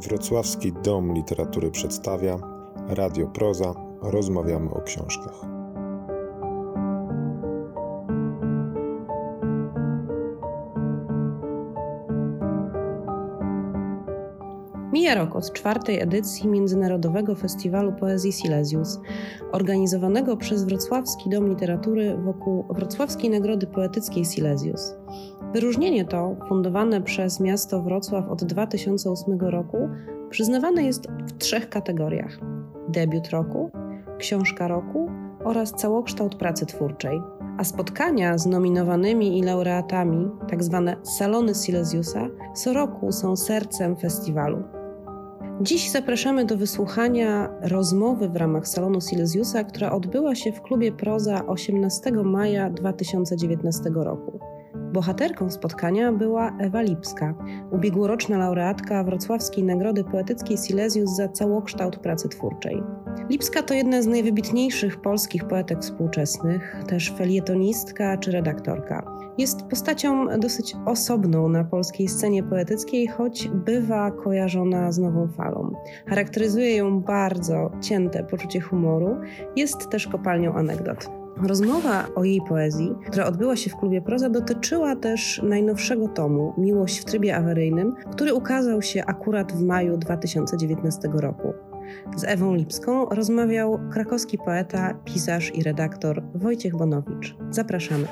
Wrocławski Dom Literatury przedstawia Radio Proza. Rozmawiamy o książkach. Mija rok od czwartej edycji Międzynarodowego Festiwalu Poezji Silesius, organizowanego przez Wrocławski Dom Literatury wokół Wrocławskiej Nagrody Poetyckiej Silesius. Wyróżnienie to, fundowane przez miasto Wrocław od 2008 roku, przyznawane jest w trzech kategoriach: debiut roku, książka roku oraz całokształt pracy twórczej. A spotkania z nominowanymi i laureatami, tzw. Tak salony Silesiusa, co roku są sercem festiwalu. Dziś zapraszamy do wysłuchania rozmowy w ramach salonu Silesiusa, która odbyła się w klubie Proza 18 maja 2019 roku. Bohaterką spotkania była Ewa Lipska, ubiegłoroczna laureatka Wrocławskiej Nagrody Poetyckiej Silesius za całokształt pracy twórczej. Lipska to jedna z najwybitniejszych polskich poetek współczesnych, też felietonistka czy redaktorka. Jest postacią dosyć osobną na polskiej scenie poetyckiej, choć bywa kojarzona z nową falą. Charakteryzuje ją bardzo cięte poczucie humoru, jest też kopalnią anegdot. Rozmowa o jej poezji, która odbyła się w klubie Proza, dotyczyła też najnowszego tomu Miłość w trybie awaryjnym, który ukazał się akurat w maju 2019 roku. Z Ewą Lipską rozmawiał krakowski poeta, pisarz i redaktor Wojciech Bonowicz. Zapraszamy.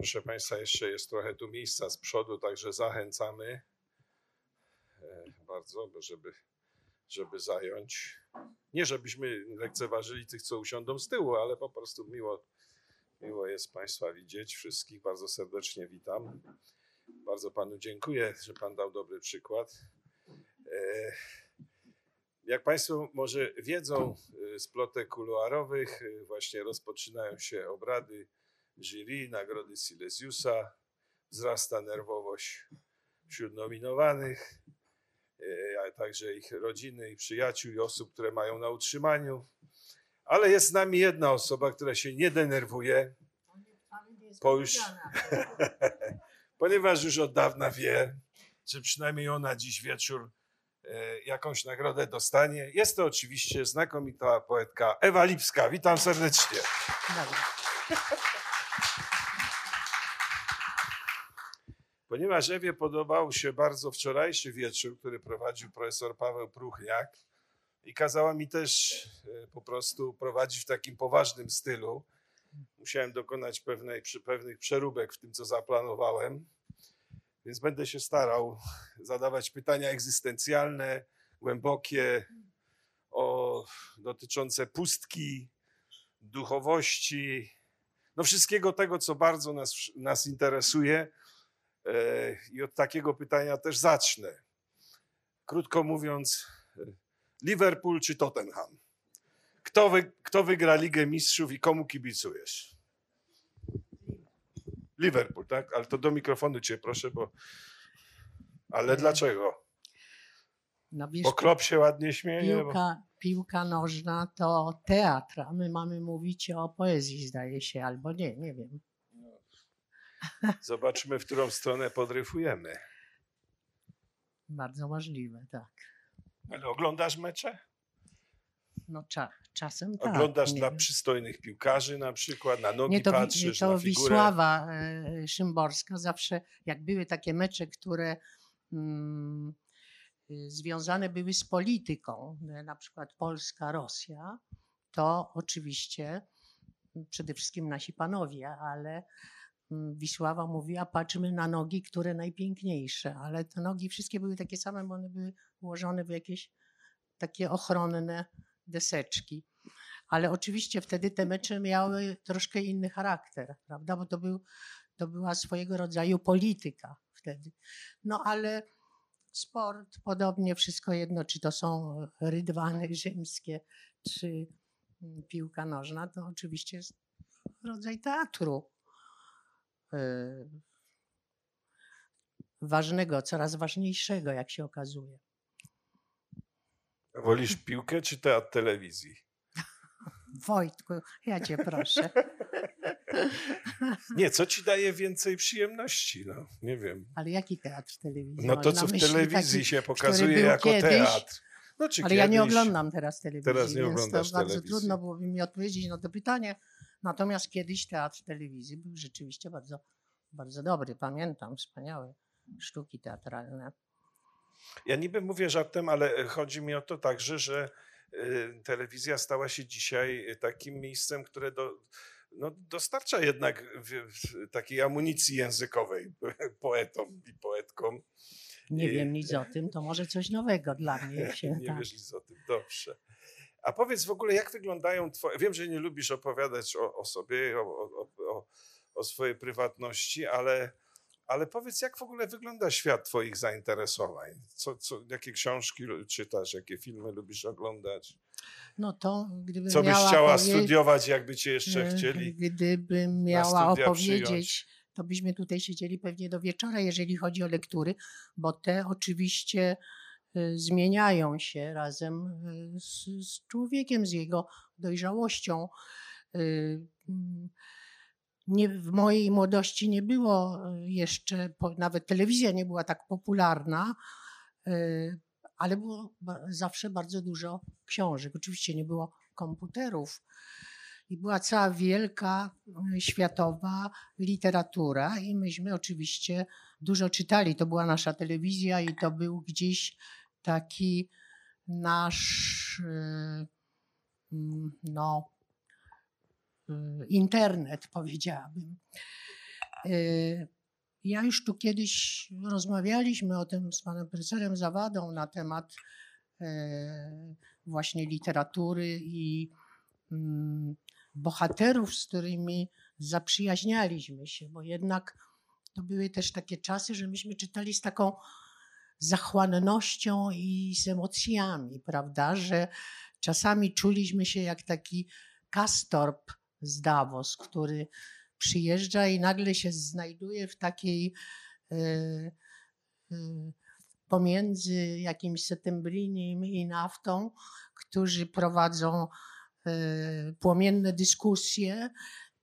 Proszę Państwa, jeszcze jest trochę tu miejsca z przodu, także zachęcamy e, bardzo, żeby, żeby zająć. Nie żebyśmy lekceważyli tych, co usiądą z tyłu, ale po prostu miło, miło jest Państwa widzieć. Wszystkich bardzo serdecznie witam. Bardzo Panu dziękuję, że Pan dał dobry przykład. E, jak Państwo może wiedzą e, z plotek kuluarowych, właśnie rozpoczynają się obrady jury Nagrody Silesiusa, wzrasta nerwowość wśród nominowanych, e, a także ich rodziny i przyjaciół i osób, które mają na utrzymaniu. Ale jest z nami jedna osoba, która się nie denerwuje, po już, ponieważ już od dawna wie, że przynajmniej ona dziś wieczór e, jakąś nagrodę dostanie. Jest to oczywiście znakomita poetka Ewa Lipska. Witam serdecznie. Dobra. Ponieważ Ewie podobał się bardzo wczorajszy wieczór, który prowadził profesor Paweł Pruchniak i kazała mi też e, po prostu prowadzić w takim poważnym stylu, musiałem dokonać pewnej, pewnych przeróbek w tym, co zaplanowałem, więc będę się starał zadawać pytania egzystencjalne, głębokie, o, dotyczące pustki, duchowości, no wszystkiego tego, co bardzo nas, nas interesuje I od takiego pytania też zacznę. Krótko mówiąc, e, Liverpool czy Tottenham? Kto, wy, kto wygra Ligę Mistrzów i komu kibicujesz? Liverpool, tak? Ale to do mikrofonu cię proszę, bo. Ale dlaczego? No wiesz, bo Klop się ładnie śmieje. Piłka, bo... piłka nożna to teatr, a my mamy mówić o poezji, zdaje się, albo nie, nie wiem. Zobaczmy, w którą stronę podryfujemy. Bardzo możliwe, tak. Ale oglądasz mecze? No cza, czasem tak. Oglądasz dla przystojnych piłkarzy na przykład, na nogi nie, to, patrzysz, to na figurę. Wisława e, Szymborska zawsze, jak były takie mecze, które mm, związane były z polityką, e, na przykład Polska-Rosja, to oczywiście przede wszystkim nasi panowie, ale Mm, Wisława mówiła, patrzmy na nogi, które najpiękniejsze, ale te nogi wszystkie były takie same, bo one były ułożone w jakieś takie ochronne deseczki. Ale oczywiście wtedy te mecze miały troszkę inny charakter, prawda? Bo to, był, to była swojego rodzaju polityka wtedy. No ale sport, podobnie wszystko jedno, czy to są rydwany rzymskie, czy mm, piłka nożna, to oczywiście jest rodzaj teatru. Y, ważnego, coraz ważniejszego, jak się okazuje. Wolisz piłkę czy teatr telewizji? Wojtku, ja cię proszę. Nie, co ci daje więcej przyjemności? No, nie wiem. Ale jaki teatr telewizji? No to, co w telewizji taki, się pokazuje jako kiedyś, teatr. No, czy Ale ja nie kiedyś- oglądam teraz telewizji, Teraz nie więc to bardzo telewizji. trudno mi odpowiedzieć na to pytanie. Natomiast kiedyś teatr telewizji był rzeczywiście bardzo, bardzo dobry. Pamiętam wspaniałe sztuki teatralne. Ja niby mówię żartem, ale chodzi mi o to także, że y, telewizja stała się dzisiaj takim miejscem, które do, no, dostarcza jednak takiej amunicji językowej poetom i poetkom. Nie wiem nic o tym, to może coś nowego dla mnie się. nie tak. wiesz nic o tym, dobrze. A powiedz w ogóle, jak wyglądają twoje... Wiem, że nie lubisz opowiadać o, o sobie, o, o, o, swojej prywatności, ale, ale powiedz, jak w ogóle wygląda świat twoich zainteresowań? Co, co, jakie książki czytasz, jakie filmy lubisz oglądać? No to gdybym Co byś miała chciała studiować, jakby cię jeszcze e, chcieli? Gdybym miała opowiedzieć, przyjąć? to byśmy tutaj siedzieli pewnie do wieczora, jeżeli chodzi o lektury, bo te oczywiście zmieniają się razem y, z, z człowiekiem, z jego dojrzałością. Y, mm, Nie, w mojej młodości nie było y, jeszcze, nawet telewizja nie była tak popularna, y, ale było zawsze bardzo dużo książek. Oczywiście nie było komputerów i była cała wielka y, światowa literatura i myśmy oczywiście dużo czytali. To była nasza telewizja i to był gdzieś taki nasz y, mm, no, y, internet, powiedziałabym. Y, Ja już tu kiedyś rozmawialiśmy o tym z panem profesorem Zawadą na temat właśnie literatury i mm, bohaterów, z którymi zaprzyjaźnialiśmy się, bo jednak to były też takie czasy, że myśmy czytali z taką zachłannością i z emocjami, prawda, że czasami czuliśmy się jak taki Kastorp z Davos, który przyjeżdża i nagle się znajduje w takiej e, e, pomiędzy jakimś Settembrinim i Naftą, którzy prowadzą e, płomienne dyskusje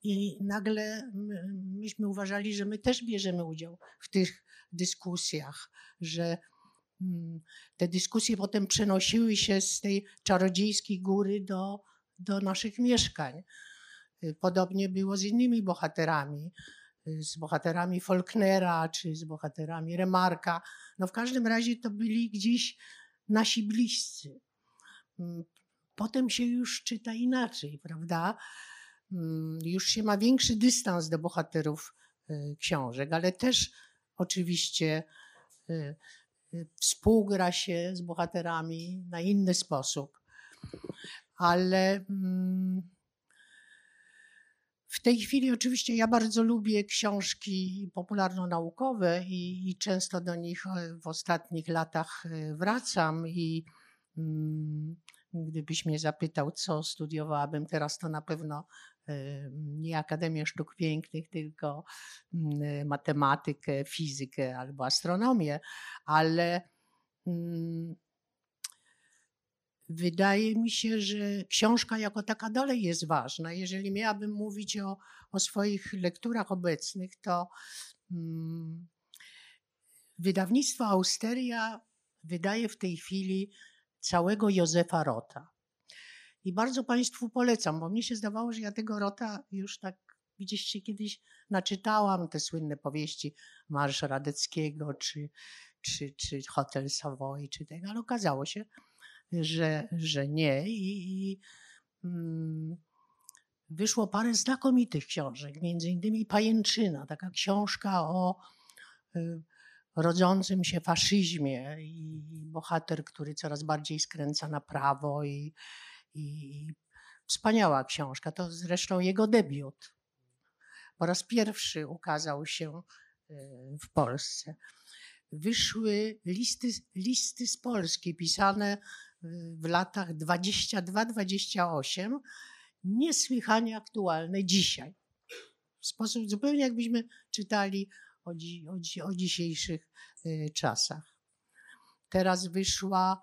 i nagle my- myśmy uważali, że my też bierzemy udział w tych dyskusjach, że mm, te dyskusje potem przenosiły się z tej czarodziejskiej góry do, do naszych mieszkań. Y, Podobnie było z innymi bohaterami, y, z bohaterami Faulknera czy z bohaterami Remarka. No w każdym razie to byli gdzieś nasi bliscy. Mm, Potem się już czyta inaczej, prawda? Mm, Już się ma większy dystans do bohaterów y, książek, ale też oczywiście y, y, współgra się z bohaterami na inny sposób. Ale mm, w tej chwili oczywiście ja bardzo lubię książki popularno-naukowe i, i często do nich e, w ostatnich latach e, wracam i mm, gdybyś mnie zapytał, co studiowałabym teraz, to na pewno nie Akademię Sztuk Pięknych, tylko mm, matematykę, fizykę albo astronomię, ale mm, wydaje mi się, że książka jako taka dalej jest ważna. Jeżeli miałabym mówić o, o swoich lekturach obecnych, to mm, wydawnictwo Austeria wydaje w tej chwili całego Józefa Rota. I bardzo Państwu polecam, bo mnie się zdawało, że ja tego Rota już tak gdzieś się kiedyś naczytałam, te słynne powieści Marsza Radeckiego, czy, czy, czy Hotel Savoy, czy tego, ale okazało się, że, że nie. I, i mm, wyszło parę znakomitych książek, między innymi Pajęczyna, taka książka o y, rodzącym się faszyzmie i bohater, który coraz bardziej skręca na prawo i, i wspaniała książka. To zresztą jego debiut. Po raz pierwszy ukazał się y, w Polsce. Wyszły listy, listy z Polski pisane w latach 22-28, niesłychanie aktualne dzisiaj. W sposób zupełnie jakbyśmy czytali o, o, o dzisiejszych y, czasach. Teraz wyszła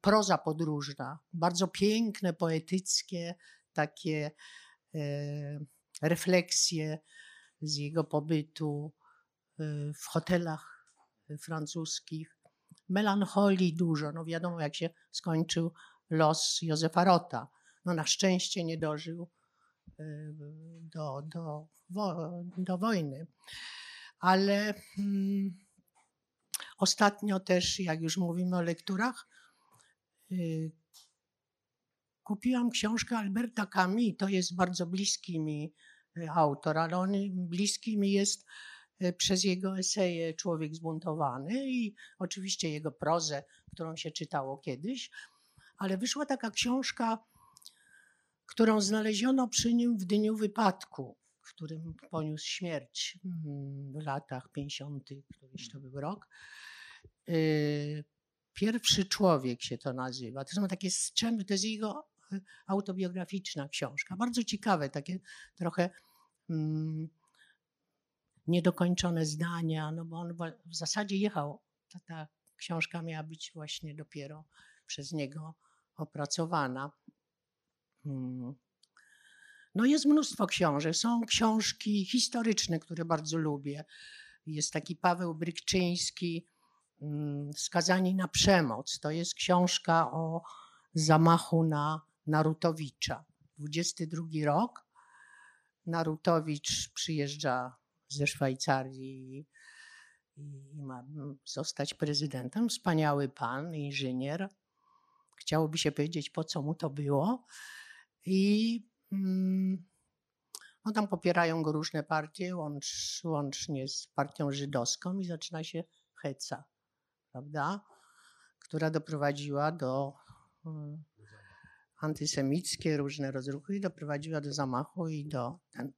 proza podróżna, bardzo piękne, poetyckie, takie refleksje z jego pobytu w hotelach francuskich. Melancholii dużo. No wiadomo, jak się skończył los Józefa Rota. No na szczęście nie dożył do, do, do wojny. Ale hmm, ostatnio też, jak już mówimy o lekturach, y, kupiłam książkę Alberta Camus. To jest bardzo bliski mi y, autor, ale on bliski mi jest y, przez jego eseje Człowiek zbuntowany i oczywiście jego prozę, którą się czytało kiedyś. Ale wyszła taka książka którą znaleziono przy nim w dniu wypadku, w którym poniósł śmierć mm, w latach 50., któryś to był rok. Y, pierwszy człowiek się to nazywa. To są takie sceny, to jest jego y, autobiograficzna książka. Bardzo ciekawe, takie trochę mm, niedokończone zdania, no bo on w zasadzie jechał, ta, ta książka miała być właśnie dopiero przez niego opracowana. Mm. No jest mnóstwo książek. Są książki historyczne, które bardzo lubię. Jest taki Paweł Brykczyński, mm, Skazani na przemoc. To jest książka o zamachu na Narutowicza. 22 rok. Narutowicz przyjeżdża ze Szwajcarii i ma zostać prezydentem. Wspaniały pan, inżynier. Chciałoby się powiedzieć, po co mu to było. I no tam popierają go różne partie, łącz, łącznie z partią żydowską i zaczyna się heca, prawda? Która doprowadziła do um, antysemickie różne rozruchy i doprowadziła do zamachu i do ten.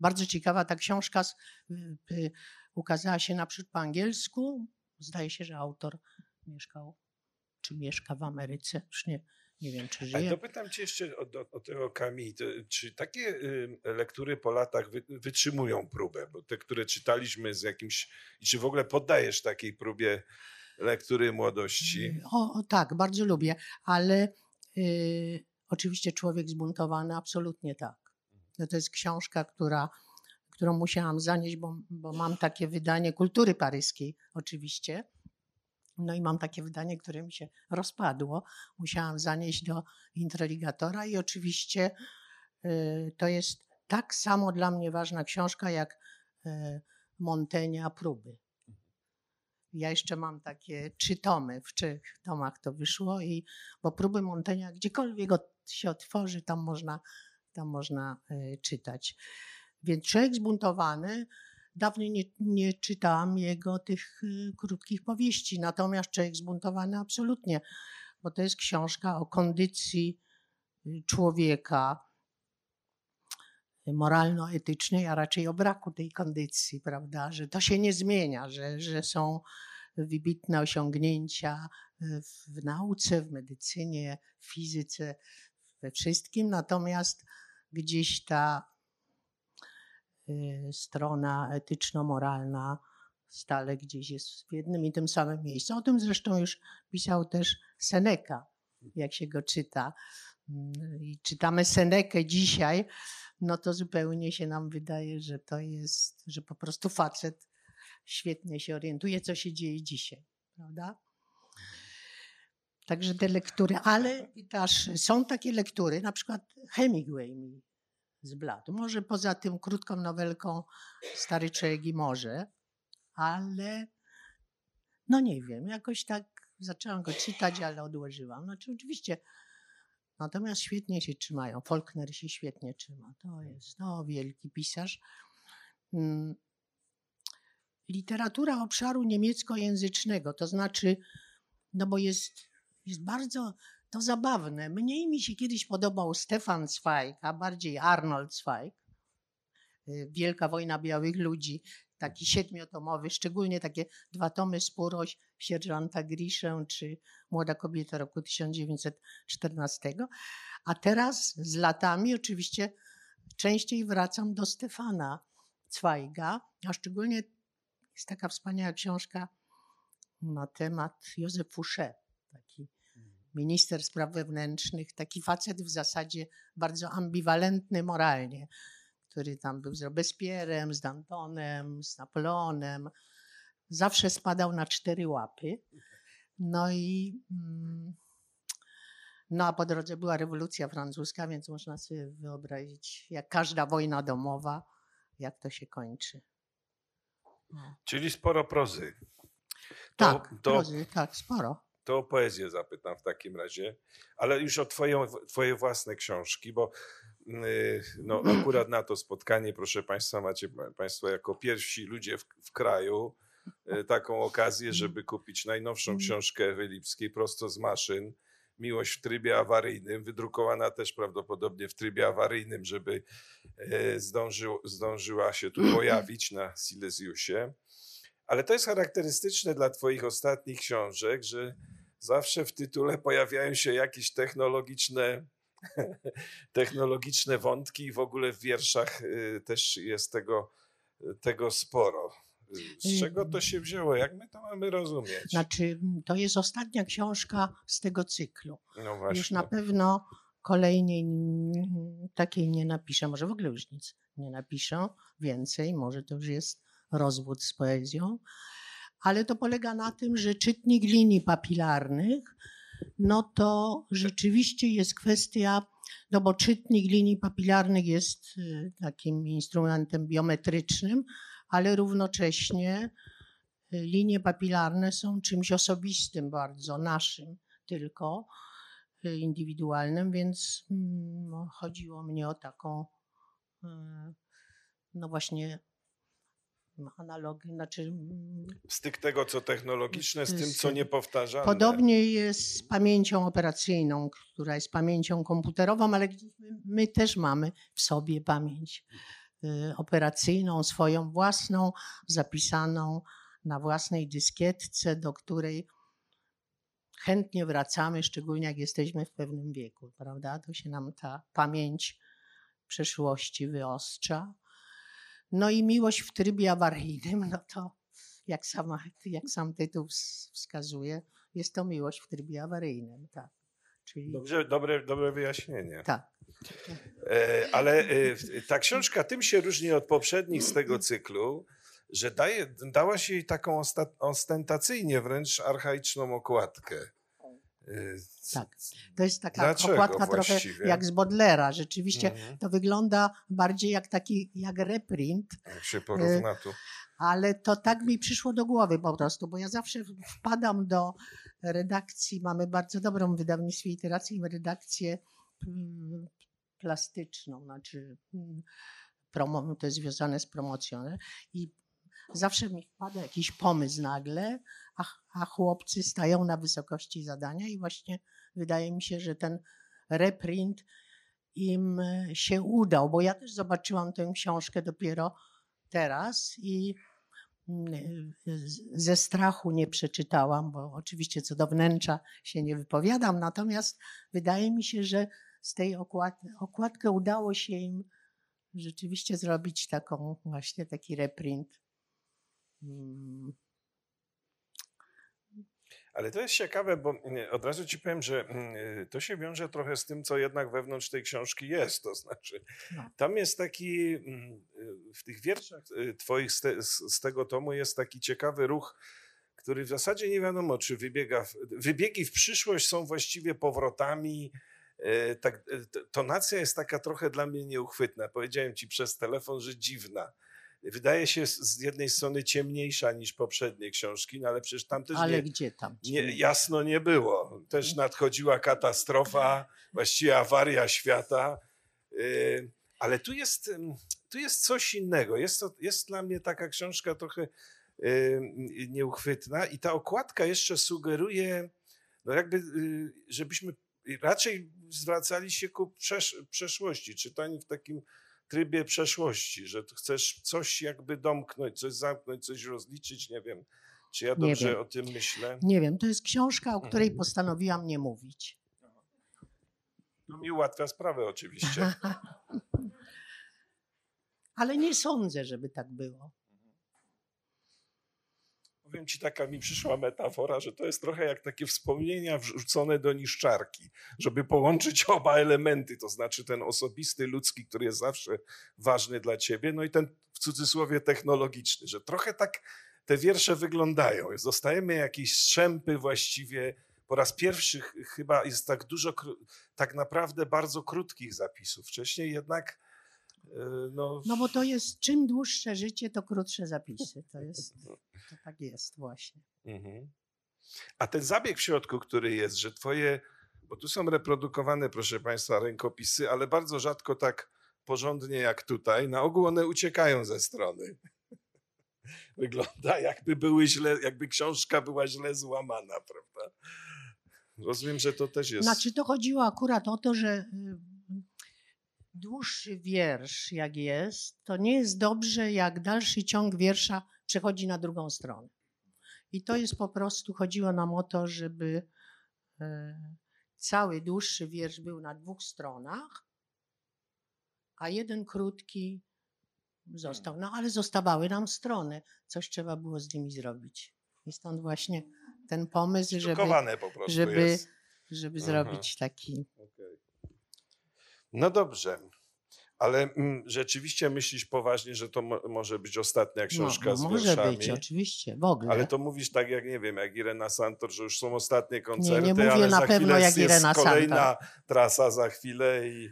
Bardzo ciekawa ta książka y, y, ukazała się naprzód po angielsku. Zdaje się, że autor mieszkał, czy mieszka w Ameryce, już nie, nie wiem, czy żyje. Ale dopytam cię jeszcze o, o, o tego Kami. Czy takie y, lektury po latach wy, wytrzymują próbę? Bo te, które czytaliśmy z jakimś... I czy w ogóle poddajesz takiej próbie lektury młodości? Y, o, o tak, bardzo lubię, ale y, oczywiście Człowiek zbuntowany, absolutnie tak. No to jest książka, która, którą musiałam zanieść, bo, bo mam takie wydanie kultury paryskiej oczywiście no i mam takie wydanie, które mi się rozpadło. Musiałam zanieść do introligatora i oczywiście y, to jest tak samo dla mnie ważna książka jak y, Montenia Próby. Ja jeszcze mam takie trzy tomy, w trzech tomach to wyszło, i bo próby Montenia, gdziekolwiek się otworzy, tam można, tam można y, czytać. Więc człowiek zbuntowany Dawno nie, nie czytałam jego tych y, krótkich powieści, natomiast Człowiek zbuntowany absolutnie, bo to jest książka o kondycji y, człowieka y, moralno-etycznej, a raczej o braku tej kondycji, prawda, że to się nie zmienia, że, że są wybitne osiągnięcia w nauce, w medycynie, w fizyce, we wszystkim, natomiast gdzieś ta strona etyczno-moralna stale gdzieś jest w jednym i tym samym miejscu. O tym zresztą już pisał też Seneca, jak się go czyta. Mm, I czytamy Senekę dzisiaj, no to zupełnie się nam wydaje, że to jest, że po prostu facet świetnie się orientuje, co się dzieje dzisiaj, prawda? Także te lektury, ale też są takie lektury, na przykład Hemingway mi z blatu. Może poza tym krótką nowelką Stary Człowiek i Morze, ale no nie wiem, jakoś tak zaczęłam go czytać, ale odłożyłam. Znaczy oczywiście, natomiast świetnie się trzymają. Faulkner się świetnie trzyma. To jest no, wielki pisarz. Hmm. Literatura obszaru niemieckojęzycznego, to znaczy, no bo jest, jest bardzo to zabawne. Mniej mi się kiedyś podobał Stefan Zweig, a bardziej Arnold Zweig. Y, Wielka wojna białych ludzi, taki siedmiotomowy, szczególnie takie dwa tomy Spuroś sierżanta Griszę czy Młoda kobieta roku 1914. A teraz z latami oczywiście częściej wracam do Stefana Zweiga, a szczególnie jest taka wspaniała książka na temat Józef Fouché, minister spraw wewnętrznych, taki facet w zasadzie bardzo ambiwalentny moralnie, który tam był z Robespierrem, z Dantonem, z Napoleonem. Zawsze spadał na cztery łapy. No i mm, no a po drodze była rewolucja francuska, więc można sobie wyobrazić, jak każda wojna domowa, jak to się kończy. No. Czyli sporo prozy. To, Tak, to, prozy, tak, sporo. To o poezję zapytam w takim razie, ale już o twoją, twoje własne książki, bo yy, no, akurat na to spotkanie, proszę Państwa, macie Państwo jako pierwsi ludzie w, w kraju yy, taką okazję, żeby kupić najnowszą książkę Ewy Lipskiej prosto z maszyn. Miłość w trybie awaryjnym, wydrukowana też prawdopodobnie w trybie awaryjnym, żeby e, zdążył, zdążyła się tu pojawić na Silesiusie. Ale to jest charakterystyczne dla Twoich ostatnich książek, że zawsze w tytule pojawiają się jakieś technologiczne, technologiczne wątki i w ogóle w wierszach y, też jest tego, tego sporo. Z czego to się wzięło? Jak my to mamy rozumieć? Znaczy, to jest ostatnia książka z tego cyklu. No właśnie. Już na pewno kolejnej takiej nie napiszę, może w ogóle już nic nie napiszę więcej, może to już jest rozwód z poezją, ale to polega na tym, że czytnik linii papilarnych, no to rzeczywiście jest kwestia, no bo czytnik linii papilarnych jest y, takim instrumentem biometrycznym, ale równocześnie y, linie papilarne są czymś osobistym bardzo, naszym tylko y, indywidualnym, więc mm, no, chodziło mnie o taką, no właśnie, analogię, znaczy mm, Styk tego, co technologiczne, z tym, co niepowtarzalne. Podobnie jest z pamięcią operacyjną, która jest pamięcią komputerową, ale my też mamy w sobie pamięć y, operacyjną, swoją własną, zapisaną na własnej dyskietce, do której chętnie wracamy, szczególnie jak jesteśmy w pewnym wieku, prawda? To się nam ta pamięć przeszłości wyostrza. No i miłość w trybie awaryjnym, no to jak, sama, jak sam tytuł ws- wskazuje, jest to miłość w trybie awaryjnym, tak. Czyli Dobrze, dobre, dobre wyjaśnienie. tak. E, ale e, ta książka tym się różni od poprzednich z tego cyklu, że daje, dała się jej taką ostentacyjnie wręcz archaiczną okładkę. E, Tak. To jest taka Dlaczego okładka trochę właściwie? jak z Bodlera. Rzeczywiście Mhm. to wygląda bardziej jak taki, jak reprint, Jak się porówna tu. ale to tak mi przyszło do głowy po prostu, bo ja zawsze wpadam do redakcji, mamy bardzo dobrą w wydawnictwie literackim redakcję mm, plastyczną, znaczy mm, promo, to jest związane z promocją i zawsze mi wpada jakiś pomysł nagle, a, a chłopcy stają na wysokości zadania i właśnie wydaje mi się, że ten reprint im się udał, bo ja też zobaczyłam tę książkę dopiero teraz i mm, ze strachu nie przeczytałam, bo oczywiście co do wnętrza się nie wypowiadam, natomiast wydaje mi się, że z tej okład, okładkę udało się im rzeczywiście zrobić taką właśnie taki reprint. Mm, Ale to jest ciekawe, bo od razu ci powiem, że mm, to się wiąże trochę z tym, co jednak wewnątrz tej książki jest. To znaczy, No. tam jest taki, mm, w tych wierszach y, twoich z, te, z tego tomu jest taki ciekawy ruch, który w zasadzie nie wiadomo, czy wybiega, wybiegi w przyszłość są właściwie powrotami. Tak, tonacja jest taka trochę dla mnie nieuchwytna. Powiedziałem ci przez telefon, że dziwna. Wydaje się z- jednej strony ciemniejsza niż poprzednie książki, no ale przecież tam też ale nie, gdzie tam? nie, jasno nie było. Też nadchodziła katastrofa, właściwie awaria świata. Yy, Ale tu jest, tu jest coś innego. Jest, to, jest dla mnie taka książka trochę nieuchwytna i ta okładka jeszcze sugeruje, no jakby, yy, żebyśmy raczej zwracali się ku przesz przeszłości, czytaniu w takim trybie przeszłości, że chcesz coś jakby domknąć, coś zamknąć, coś rozliczyć, nie wiem. Czy ja dobrze wiem. o tym myślę? Nie wiem, to jest książka, o której Mhm. postanowiłam nie mówić. No mi ułatwia sprawę oczywiście. Ale nie sądzę, żeby tak było. Powiem ci, taka mi przyszła metafora, że to jest trochę jak takie wspomnienia wrzucone do niszczarki, żeby połączyć oba elementy, to znaczy ten osobisty, ludzki, który jest zawsze ważny dla ciebie, no i ten w cudzysłowie technologiczny, że trochę tak te wiersze wyglądają. Dostajemy jakieś strzępy właściwie, po raz pierwszy chyba jest tak dużo, tak naprawdę bardzo krótkich zapisów. Wcześniej jednak no, no bo to jest, czym dłuższe życie, to krótsze zapisy. To jest, to tak jest właśnie. Mhm. A ten zabieg w środku, który jest, że twoje, bo tu są reprodukowane, proszę Państwa, rękopisy, ale bardzo rzadko tak porządnie jak tutaj. Na ogół one uciekają ze strony. Wygląda jakby były źle, jakby książka była źle złamana, prawda? Rozumiem, że to też jest. Znaczy to chodziło akurat o to, że y, dłuższy wiersz jak jest, to nie jest dobrze, jak dalszy ciąg wiersza przechodzi na drugą stronę. I to jest po prostu, chodziło nam o to, żeby e, cały dłuższy wiersz był na dwóch stronach, a jeden krótki został. No ale zostawały nam strony. Coś trzeba było z nimi zrobić. I stąd właśnie ten pomysł, żeby, żeby, żeby zrobić taki no dobrze. Ale mm, rzeczywiście myślisz poważnie, że to mo może być ostatnia no, książka no, no, z może wierszami? Może być, oczywiście, w ogóle. Ale to mówisz tak, jak nie wiem, jak Irena Santor, że już są ostatnie koncerty, nie, nie mówię ale na za pewno chwilę jak jest Irena kolejna Santor. trasa za chwilę i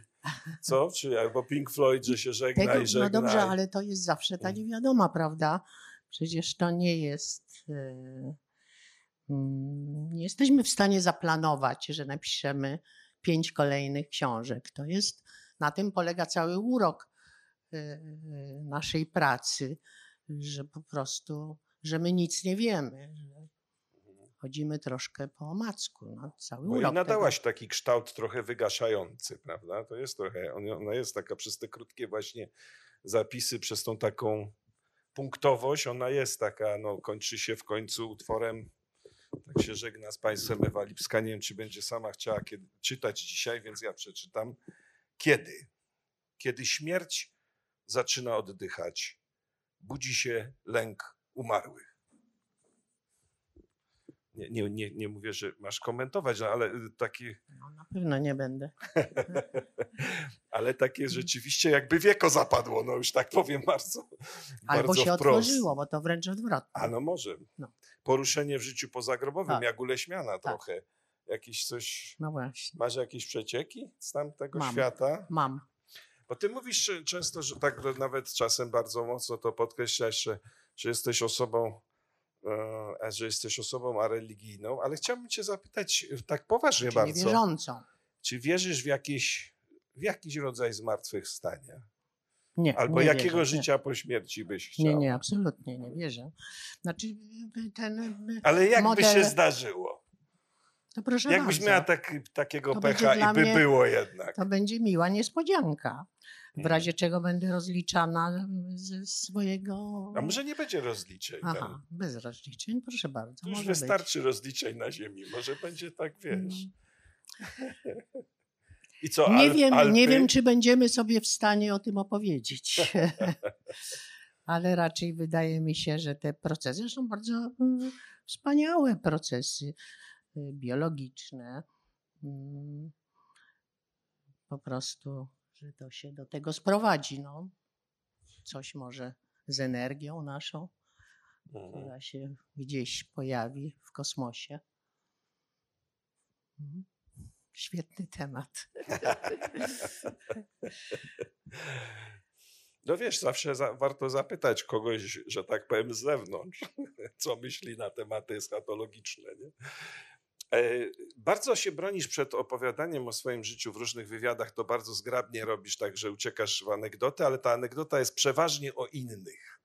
co? Czy albo Pink Floyd, że się żegna Tego, i żegna. No dobrze, ale to jest zawsze ta mm. niewiadoma, prawda? Przecież to nie jest... Yy, nie jesteśmy w stanie zaplanować, że napiszemy pięć kolejnych książek. To jest, na tym polega cały urok y, y, naszej pracy, że po prostu, że my nic nie wiemy. Chodzimy troszkę po omacku. No, cały urok i nadałaś tego. taki kształt trochę wygaszający, prawda? To jest trochę, ona jest taka przez te krótkie właśnie zapisy, przez tą taką punktowość, ona jest taka, no kończy się w końcu utworem tak się żegna z Państwem Ewa Lipska. Nie wiem, czy będzie sama chciała kiedy, czytać dzisiaj, więc ja przeczytam. Kiedy? Kiedy śmierć zaczyna oddychać, budzi się lęk umarłych. Nie, nie, nie, nie mówię, że masz komentować, no, ale taki. No, na pewno nie będę. ale takie rzeczywiście jakby wieko zapadło, no już tak powiem bardzo. Albo bardzo się wprost. otworzyło, bo to wręcz odwrotnie. A no może. No. Poruszenie w życiu pozagrobowym, tak. jak uleśmiana tak. trochę. Jakieś coś. No właśnie. Masz jakieś przecieki z tamtego Mam. świata? Mam. Bo ty mówisz często, że tak nawet czasem bardzo mocno to podkreślasz, że, że jesteś osobą że jesteś osobą areligijną, ale chciałbym cię zapytać e, tak poważnie Czyli bardzo. wierzącą. Czy wierzysz w, jakieś, w jakiś rodzaj zmartwychwstania? Nie. Albo nie jakiego wierzę, życia nie. po śmierci byś chciał? Nie, nie, absolutnie nie wierzę. Znaczy ten Ale jakby model... się zdarzyło? To proszę Jakbyś bardzo. miała tak, takiego to pecha i by mnie, było jednak. To będzie miła niespodzianka w mhm. razie czego będę rozliczana ze swojego... A może nie będzie rozliczeń? Aha, tam. bez rozliczeń, proszę bardzo. To już wystarczy być. rozliczeń na ziemi, może będzie tak, wiesz... Mm. I co, nie, Al wiem, Alpy? nie wiem, czy będziemy sobie w stanie o tym opowiedzieć. Ale raczej wydaje mi się, że te procesy są bardzo mm, wspaniałe procesy biologiczne. Mm, po prostu że to się do tego sprowadzi. No. Coś może z energią naszą, mhm. która się gdzieś pojawi w kosmosie. Mhm. Świetny temat. No wiesz, zawsze za, warto zapytać kogoś, że tak powiem, z zewnątrz, co myśli na tematy eschatologiczne. Nie? E, bardzo się bronisz przed opowiadaniem o swoim życiu w różnych wywiadach, to bardzo zgrabnie robisz, tak że uciekasz w anegdotę, ale ta anegdota jest przeważnie o innych.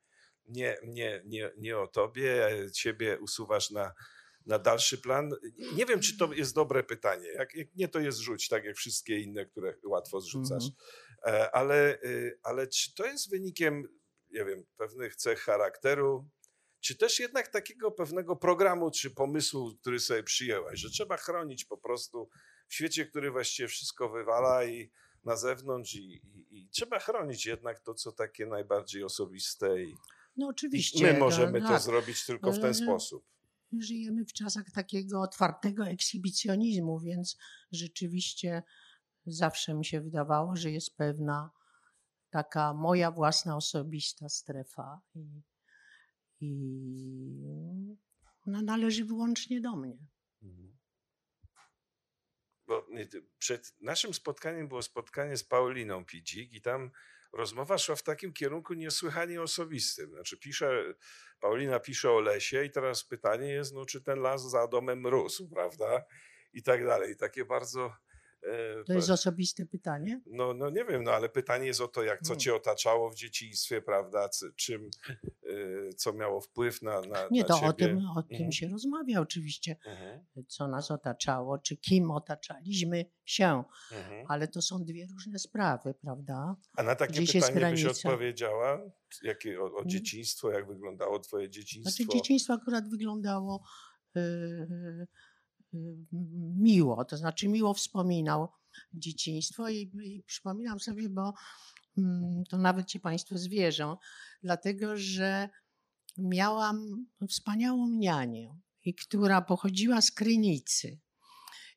Nie, nie, nie, nie o tobie, ciebie usuwasz na, na dalszy plan. Nie wiem, czy to jest dobre pytanie. Jak, jak nie, to jest rzuć, tak jak wszystkie inne, które łatwo zrzucasz. Mm -hmm. Ale, y, ale czy to jest wynikiem, nie wiem, pewnych cech charakteru, czy też jednak takiego pewnego programu czy pomysłu, który sobie przyjęłaś, że trzeba chronić po prostu w świecie, który właściwie wszystko wywala i na zewnątrz i, i, i trzeba chronić jednak to, co takie najbardziej osobiste. I... No oczywiście. My to- możemy to tak. zrobić tylko w ten sposób. żyjemy w czasach takiego otwartego ekshibicjonizmu, więc rzeczywiście zawsze mi się wydawało, że jest pewna taka moja własna osobista strefa i, i ona należy wyłącznie do mnie. Mhm. Bo ty- przed naszym spotkaniem było spotkanie z Pauliną Pidzik i tam rozmowa szła w takim kierunku niesłychanie osobistym. Znaczy pisze, Paulina pisze o lesie i teraz pytanie jest, no, czy ten las za domem rósł, prawda? I tak dalej. Takie bardzo... e, To jest osobiste pytanie. No, no nie wiem, no ale pytanie jest o to, jak co Mm. cię otaczało w dzieciństwie, prawda? Czym, y, co miało wpływ na, na, Nie, na to ciebie. o tym, o Mhm. tym się rozmawia oczywiście, Mhm, co nas otaczało, czy kim otaczaliśmy się, mhm. ale to są dwie różne sprawy, prawda? A na takie Gdzieś jest pytanie byś odpowiedziała? Jakie, o, o Mm. dzieciństwo, jak wyglądało twoje dzieciństwo? Znaczy dzieciństwo akurat wyglądało y, y, y, miło, to znaczy miło wspominał dzieciństwo i, i przypominam sobie, bo mm, to nawet ci Państwo zwierzą, dlatego że miałam wspaniałą nianię, i która pochodziła z Krynicy.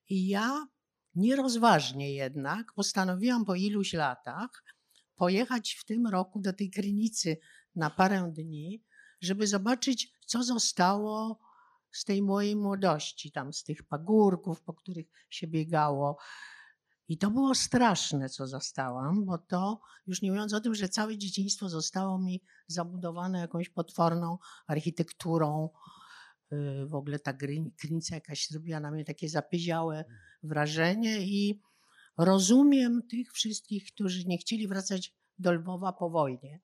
I ja nierozważnie jednak postanowiłam po iluś latach pojechać w tym roku do tej Krynicy na parę dni, żeby zobaczyć, co zostało z tej mojej młodości, tam z tych pagórków, po których się biegało. I to było straszne, co zastałam, bo to już nie mówiąc o tym, że całe dzieciństwo zostało mi zabudowane jakąś potworną architekturą. Yy, W ogóle ta krynica jakaś zrobiła na mnie takie zapyziałe wrażenie i rozumiem tych wszystkich, którzy nie chcieli wracać do Lwowa po wojnie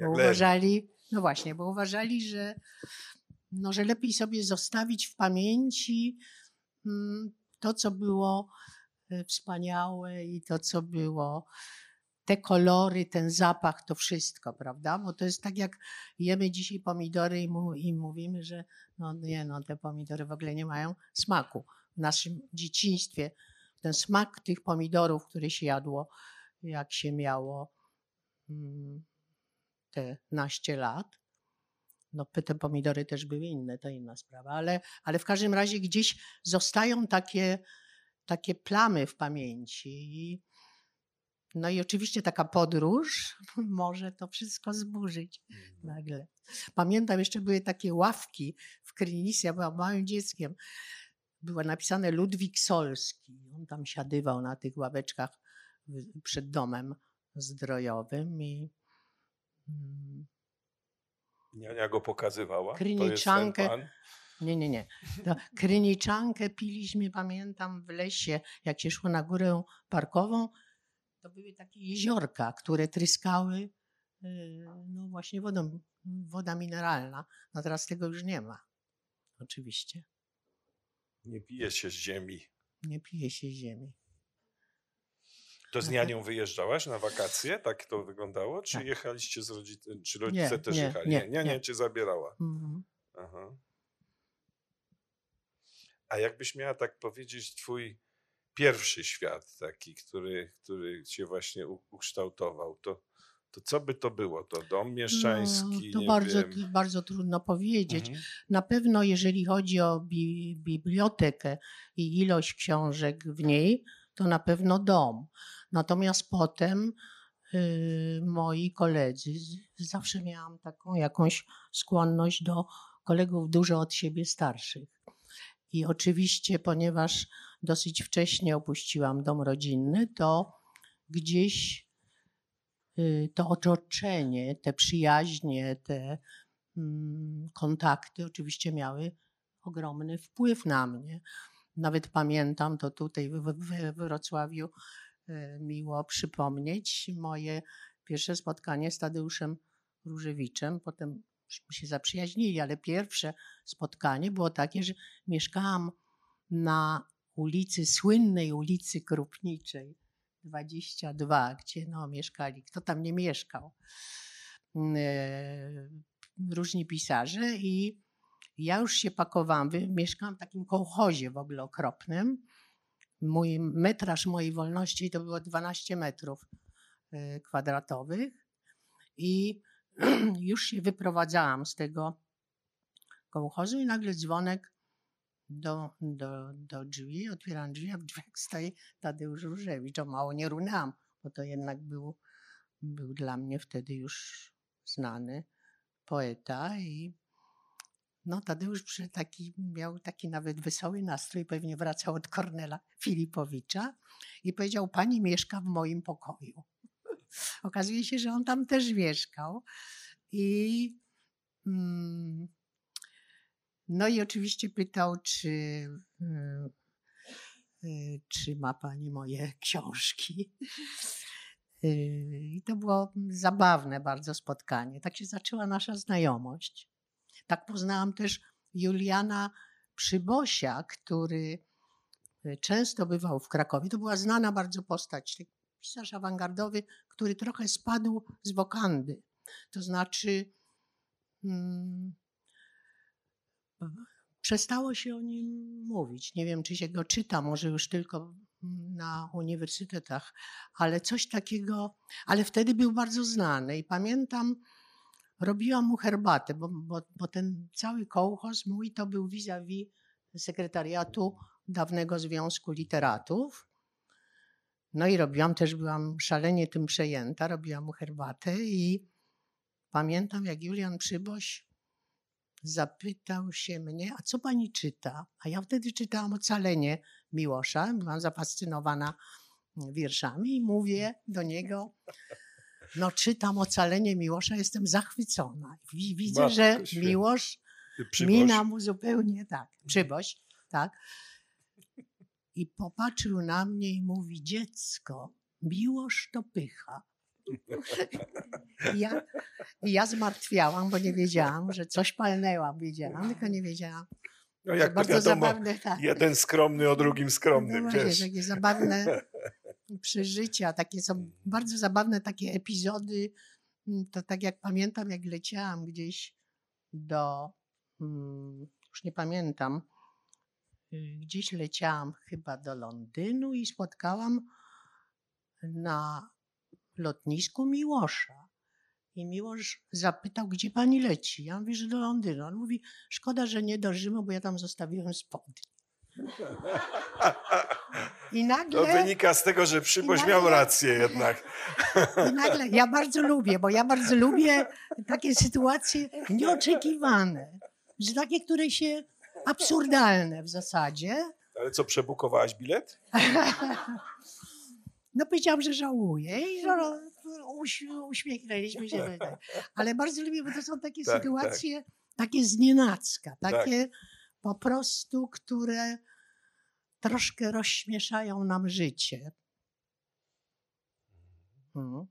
bo uważali, no właśnie, bo uważali, że, no, że lepiej sobie zostawić w pamięci mm, to, co było e, wspaniałe i to, co było, te kolory, ten zapach, to wszystko, prawda? Bo to jest tak, jak jemy dzisiaj pomidory i, mu, i mówimy, że no nie, no te pomidory w ogóle nie mają smaku. W naszym dzieciństwie ten smak tych pomidorów, które się jadło, jak się miało mm, te naście lat. No, te pomidory też były inne, to inna sprawa, ale, ale w każdym razie gdzieś zostają takie, takie plamy w pamięci. No i oczywiście taka podróż może to wszystko zburzyć nagle. Pamiętam, jeszcze były takie ławki w Krynicy, ja byłam małym dzieckiem. Było napisane Ludwik Solski. On tam siadywał na tych ławeczkach przed domem zdrojowym i mm, Niania go pokazywała? Kryniczankę. nie, nie, nie. To kryniczankę piliśmy, pamiętam, w lesie, jak się szło na górę parkową, to były takie jeziorka, które tryskały yy, no właśnie wodą, woda mineralna. No teraz tego już nie ma. Oczywiście. Nie pije się z ziemi. Nie pije się ziemi. To z nianią wyjeżdżałaś na wakacje? Tak to wyglądało? Czy Tak. jechaliście z rodzicami? Czy rodzice Nie, też nie, jechali? nie, Nie, nie. cię zabierała. Mhm. Aha. A jakbyś miała tak powiedzieć, twój pierwszy świat taki, który, który cię właśnie ukształtował, to, to co by to było? To dom mieszczański? No, to nie bardzo, wiem. bardzo trudno powiedzieć. Mhm. Na pewno, jeżeli chodzi o bi bibliotekę i ilość książek w niej, to na pewno dom. Natomiast potem y, moi koledzy, zawsze miałam taką jakąś skłonność do kolegów dużo od siebie starszych. I oczywiście, ponieważ dosyć wcześnie opuściłam dom rodzinny, to gdzieś y, to otoczenie, te przyjaźnie, te mm, kontakty oczywiście miały ogromny wpływ na mnie. Nawet pamiętam to tutaj w, w, w Wrocławiu miło przypomnieć moje pierwsze spotkanie z Tadeuszem Różewiczem. Potem się zaprzyjaźnili, ale pierwsze spotkanie było takie, że mieszkałam na ulicy, słynnej ulicy Krupniczej 22, gdzie no, mieszkali, kto tam nie mieszkał, e, różni pisarze i ja już się pakowałam, mieszkałam w takim kołchozie w ogóle okropnym. Mój metraż mojej wolności to było 12 metrów e, kwadratowych i już się wyprowadzałam z tego kołchozu i nagle dzwonek do, do, do drzwi, otwieram drzwi, a w drzwiach stoi Tadeusz Różewicz. O mało nie runęłam, bo to jednak był, był dla mnie wtedy już znany poeta i no Tadeusz taki, miał taki nawet wesoły nastrój, pewnie wracał od Kornela Filipowicza i powiedział, pani mieszka w moim pokoju. Okazuje się, że on tam też mieszkał i mm, no i oczywiście pytał, czy, y, y, czy ma pani moje książki. Y, I to było zabawne bardzo spotkanie. Tak się zaczęła nasza znajomość. Tak poznałam też Juliana Przybosia, który często bywał w Krakowie. To była znana bardzo postać, pisarz awangardowy, który trochę spadł z wokandy. To znaczy, hmm, przestało się o nim mówić. Nie wiem, czy się go czyta, może już tylko na uniwersytetach, ale coś takiego, ale wtedy był bardzo znany i pamiętam, robiłam mu herbatę, bo, bo, bo ten cały kołchoz mój to był vis-a-vis sekretariatu dawnego Związku Literatów. No i robiłam też, byłam szalenie tym przejęta, robiłam mu herbatę i pamiętam, jak Julian Przyboś zapytał się mnie, a co pani czyta? A ja wtedy czytałam Ocalenie Miłosza, byłam zafascynowana wierszami i mówię do niego, no czytam Ocalenie Miłosza, jestem zachwycona. Widzę, Matko że Miłosz Przyboś. mina mu zupełnie tak, Przyboś, tak. I popatrzył na mnie i mówi, dziecko, Miłosz to pycha. ja, ja zmartwiałam, bo nie wiedziałam, że coś palnęłam, wiedziałam, tylko nie wiedziałam. No jak bardzo wiadomo, zabawne, tak. jeden skromny o drugim skromnym. No właśnie, takie zabawne przeżycia, takie są mm. bardzo zabawne takie epizody. Mm, to tak jak pamiętam, jak leciałam gdzieś do, hmm, już nie pamiętam, y, gdzieś leciałam chyba do Londynu i spotkałam na lotnisku Miłosza. I Miłosz zapytał, gdzie pani leci? Ja mówię, że do Londynu. On mówi, szkoda, że nie do Rzymu, bo ja tam zostawiłem spodnie. I nagle, to wynika z tego, że Przyboś nagle, miał rację jednak. I nagle, ja bardzo lubię, bo ja bardzo lubię takie sytuacje nieoczekiwane, że takie, które się absurdalne w zasadzie. Ale co, przebukowałaś bilet? No powiedziałam, że żałuję i że uś, uśmiechnęliśmy się. Ale bardzo lubię, bo to są takie tak, sytuacje, tak. takie znienacka, takie tak. Po prostu, które troszkę rozśmieszają nam życie. Hmm.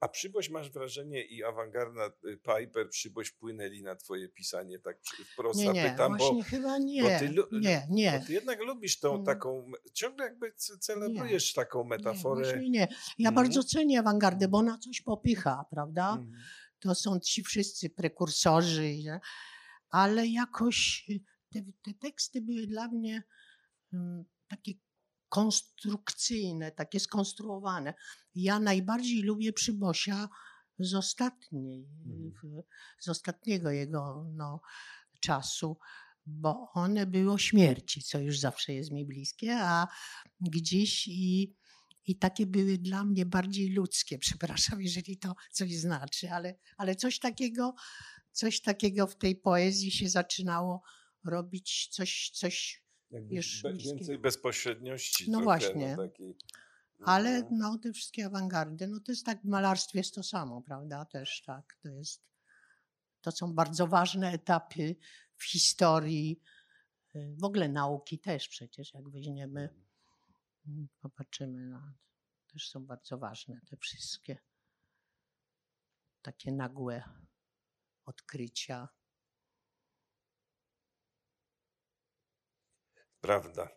A przyboś masz wrażenie i awangarda y, Piper, przyboś wpłynęli na twoje pisanie, tak wprost nie, nie, zapytam, właśnie bo, chyba nie, bo ty, nie, nie. Bo ty jednak lubisz tą mm. taką, ciągle jakby celebrujesz nie, taką metaforę. Nie, nie. Ja mm. bardzo cenię awangardę, bo ona coś popycha, prawda? Mm. To są ci wszyscy prekursorzy, ale jakoś y, te, te teksty były dla mnie mm, takie konstrukcyjne, takie skonstruowane. Ja najbardziej lubię Przybosia z ostatniej, mhm. z ostatniego jego no, czasu, bo one było śmierci, co już zawsze jest mi bliskie, a gdzieś i, i takie były dla mnie bardziej ludzkie. Przepraszam, jeżeli to coś znaczy, ale, ale coś takiego, coś takiego w tej poezji się zaczynało robić, coś, coś jakby be, więcej bezpośredniości. No no właśnie. No taki, Ale no. no, te wszystkie awangardy, no to jest tak, w malarstwie jest to samo, prawda? Też tak, to jest, to są bardzo ważne etapy w historii, y, w ogóle nauki też przecież, jak weźmiemy, mm, popatrzymy na, też są bardzo ważne te wszystkie takie nagłe odkrycia, Prawda.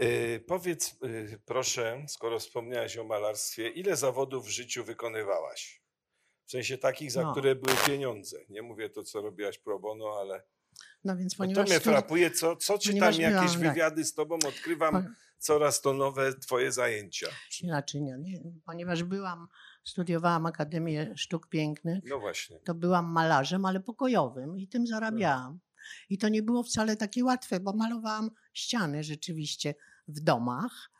Yy, powiedz yy, proszę, skoro wspomniałaś o malarstwie, ile zawodów w życiu wykonywałaś? W sensie takich, za no. które były pieniądze. Nie mówię to, co robiłaś pro bono, ale No więc No ponieważ to mnie frapuje, co, co czytam, jakieś byłam, tak. wywiady z tobą, odkrywam Po- coraz to nowe twoje zajęcia. Inaczej nie, nie, ponieważ byłam, studiowałam Akademię Sztuk Pięknych, No właśnie. to byłam malarzem, ale pokojowym i tym zarabiałam. I to nie było wcale takie łatwe, bo malowałam ściany rzeczywiście w domach,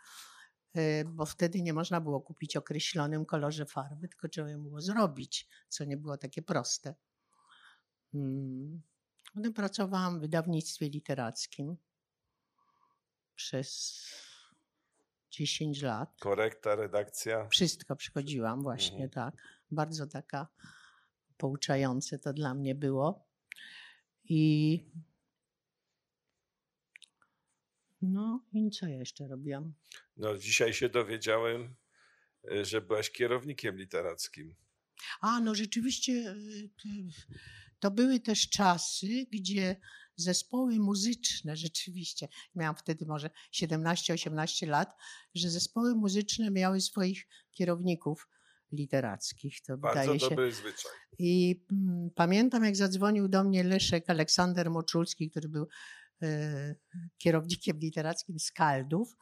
y, bo wtedy nie można było kupić określonym kolorze farby, tylko trzeba ją było zrobić, co nie było takie proste. Mm. Potem pracowałam w wydawnictwie literackim przez 10 lat. Korekta, redakcja. Wszystko przychodziłam właśnie, Mhm. tak. Bardzo taka pouczające to dla mnie było. I no i co ja jeszcze robiłam? No dzisiaj się dowiedziałem, y, że byłaś kierownikiem literackim. A, no rzeczywiście y, to- były też czasy, gdzie zespoły muzyczne, rzeczywiście, miałam wtedy może 17-18 lat, że zespoły muzyczne miały swoich kierowników literackich. To Bardzo wydaje się. dobry zwyczaj. I mm, pamiętam, jak zadzwonił do mnie Leszek Aleksander Moczulski, który był e, kierownikiem literackim Skaldów,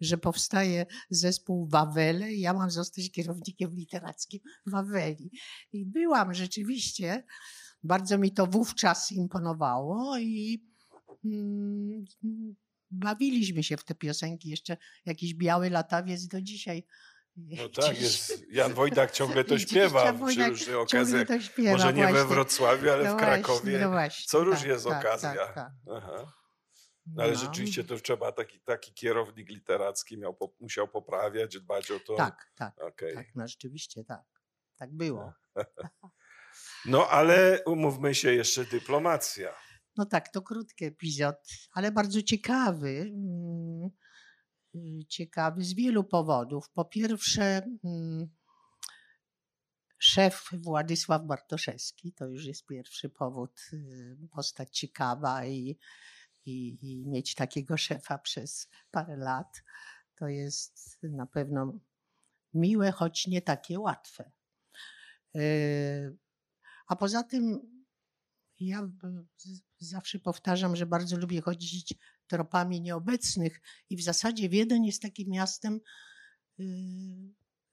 że powstaje zespół Wawele i ja mam zostać kierownikiem literackim Waweli. I byłam rzeczywiście, bardzo mi to wówczas imponowało i mm, bawiliśmy się w te piosenki. Jeszcze jakiś biały latawiec do dzisiaj. No tak, jest. Jan Wojdak ciągle to śpiewa przy różnych okazjach. Może nie we właśnie. Wrocławiu, ale No w Krakowie. no właśnie, Co róż tak, jest tak, okazja. tak, tak. Aha. No ale No. rzeczywiście to trzeba taki, taki kierownik literacki miał, musiał poprawiać, dbać o to. Tak, tak, Okej. tak, no rzeczywiście tak. Tak było. No ale umówmy się, jeszcze dyplomacja. No tak, to krótki epizod, ale bardzo ciekawy. mm, Ciekawy z wielu powodów. Po pierwsze, mm, szef Władysław Bartoszewski, to już jest pierwszy powód, y, postać ciekawa i, i, i mieć takiego szefa przez parę lat, to jest na pewno miłe, choć nie takie łatwe. Y, A poza tym ja zawsze powtarzam, że bardzo lubię chodzić tropami nieobecnych i w zasadzie Wiedeń jest takim miastem, y,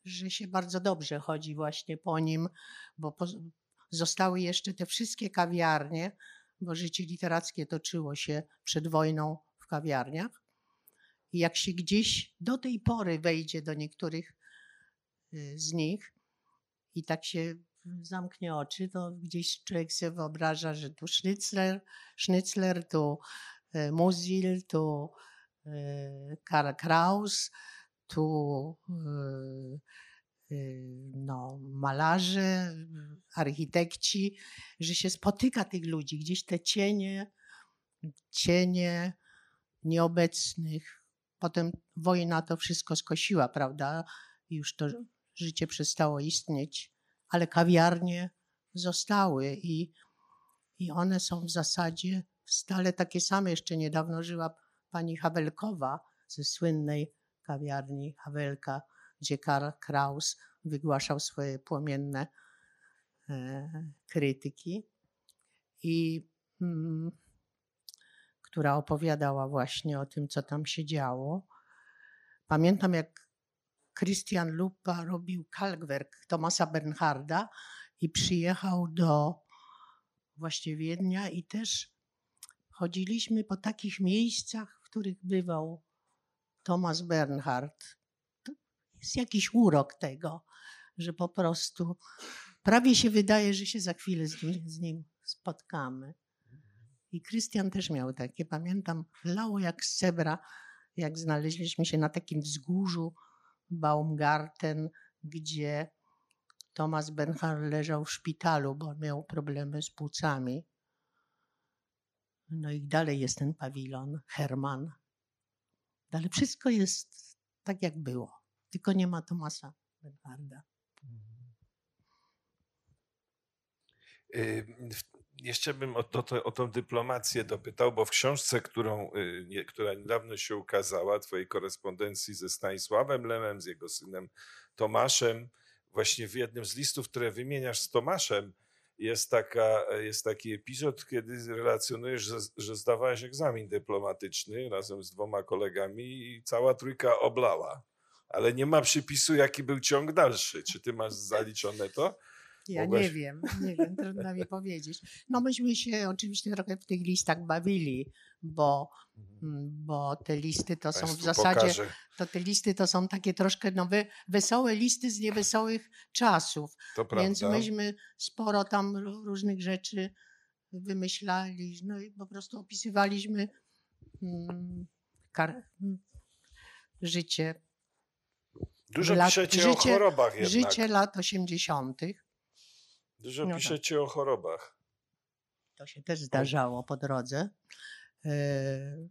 że się bardzo dobrze chodzi właśnie po nim, bo zostały jeszcze te wszystkie kawiarnie, bo życie literackie toczyło się przed wojną w kawiarniach. I jak się gdzieś do tej pory wejdzie do niektórych y, z nich i tak się zamknie oczy, to gdzieś człowiek sobie wyobraża, że tu Schnitzler, Schnitzler tu e, Musil, tu e, Karl Kraus, tu e, no, malarze, architekci, że się spotyka tych ludzi, gdzieś te cienie, cienie nieobecnych. Potem wojna to wszystko skosiła, prawda? I Już to życie przestało istnieć, ale kawiarnie zostały i, i one są w zasadzie stale takie same. Jeszcze niedawno żyła pani Hawelkowa ze słynnej kawiarni Hawelka, gdzie Karl Kraus wygłaszał swoje płomienne e, krytyki i mm, która opowiadała właśnie o tym, co tam się działo. Pamiętam, jak Christian Lupa robił kalkwerk Tomasa Bernharda i przyjechał do właśnie Wiednia i też chodziliśmy po takich miejscach, w których bywał Thomas Bernhard. To jest jakiś urok tego, że po prostu prawie się wydaje, że się za chwilę z nim, z nim spotkamy. I Krystian też miał takie, pamiętam, lało jak z cebra, jak znaleźliśmy się na takim wzgórzu Baumgarten, gdzie Thomas Bernhard leżał w szpitalu, bo miał problemy z płucami. No i dalej jest ten pawilon, Herman. Ale wszystko jest tak, jak było. Tylko nie ma Tomasa Bernharda. Jeszcze bym o, to, o tą dyplomację dopytał, bo w książce, którą, y, nie, która niedawno się ukazała, twojej korespondencji ze Stanisławem Lemem, z jego synem Tomaszem, właśnie w jednym z listów, które wymieniasz z Tomaszem, jest, taka, jest taki epizod, kiedy relacjonujesz, że, że zdawałeś egzamin dyplomatyczny razem z dwoma kolegami i cała trójka oblała. Ale nie ma przypisu, jaki był ciąg dalszy. Czy ty masz zaliczone to? Ja nie wiem, nie wiem, trudno mi powiedzieć. No myśmy się oczywiście trochę w tych listach bawili, bo, mm, bo te listy to są w zasadzie, pokażę. to te listy to są takie troszkę no, we, wesołe listy z niewesołych czasów. To prawda. Więc myśmy sporo tam ró- różnych rzeczy wymyślali, no i po prostu opisywaliśmy mm, kar- mm, życie, Dużo lat- piszecie o życie- chorobach jednak. życie lat 80. Dużo no tak. piszecie o chorobach. To się też zdarzało po drodze. E,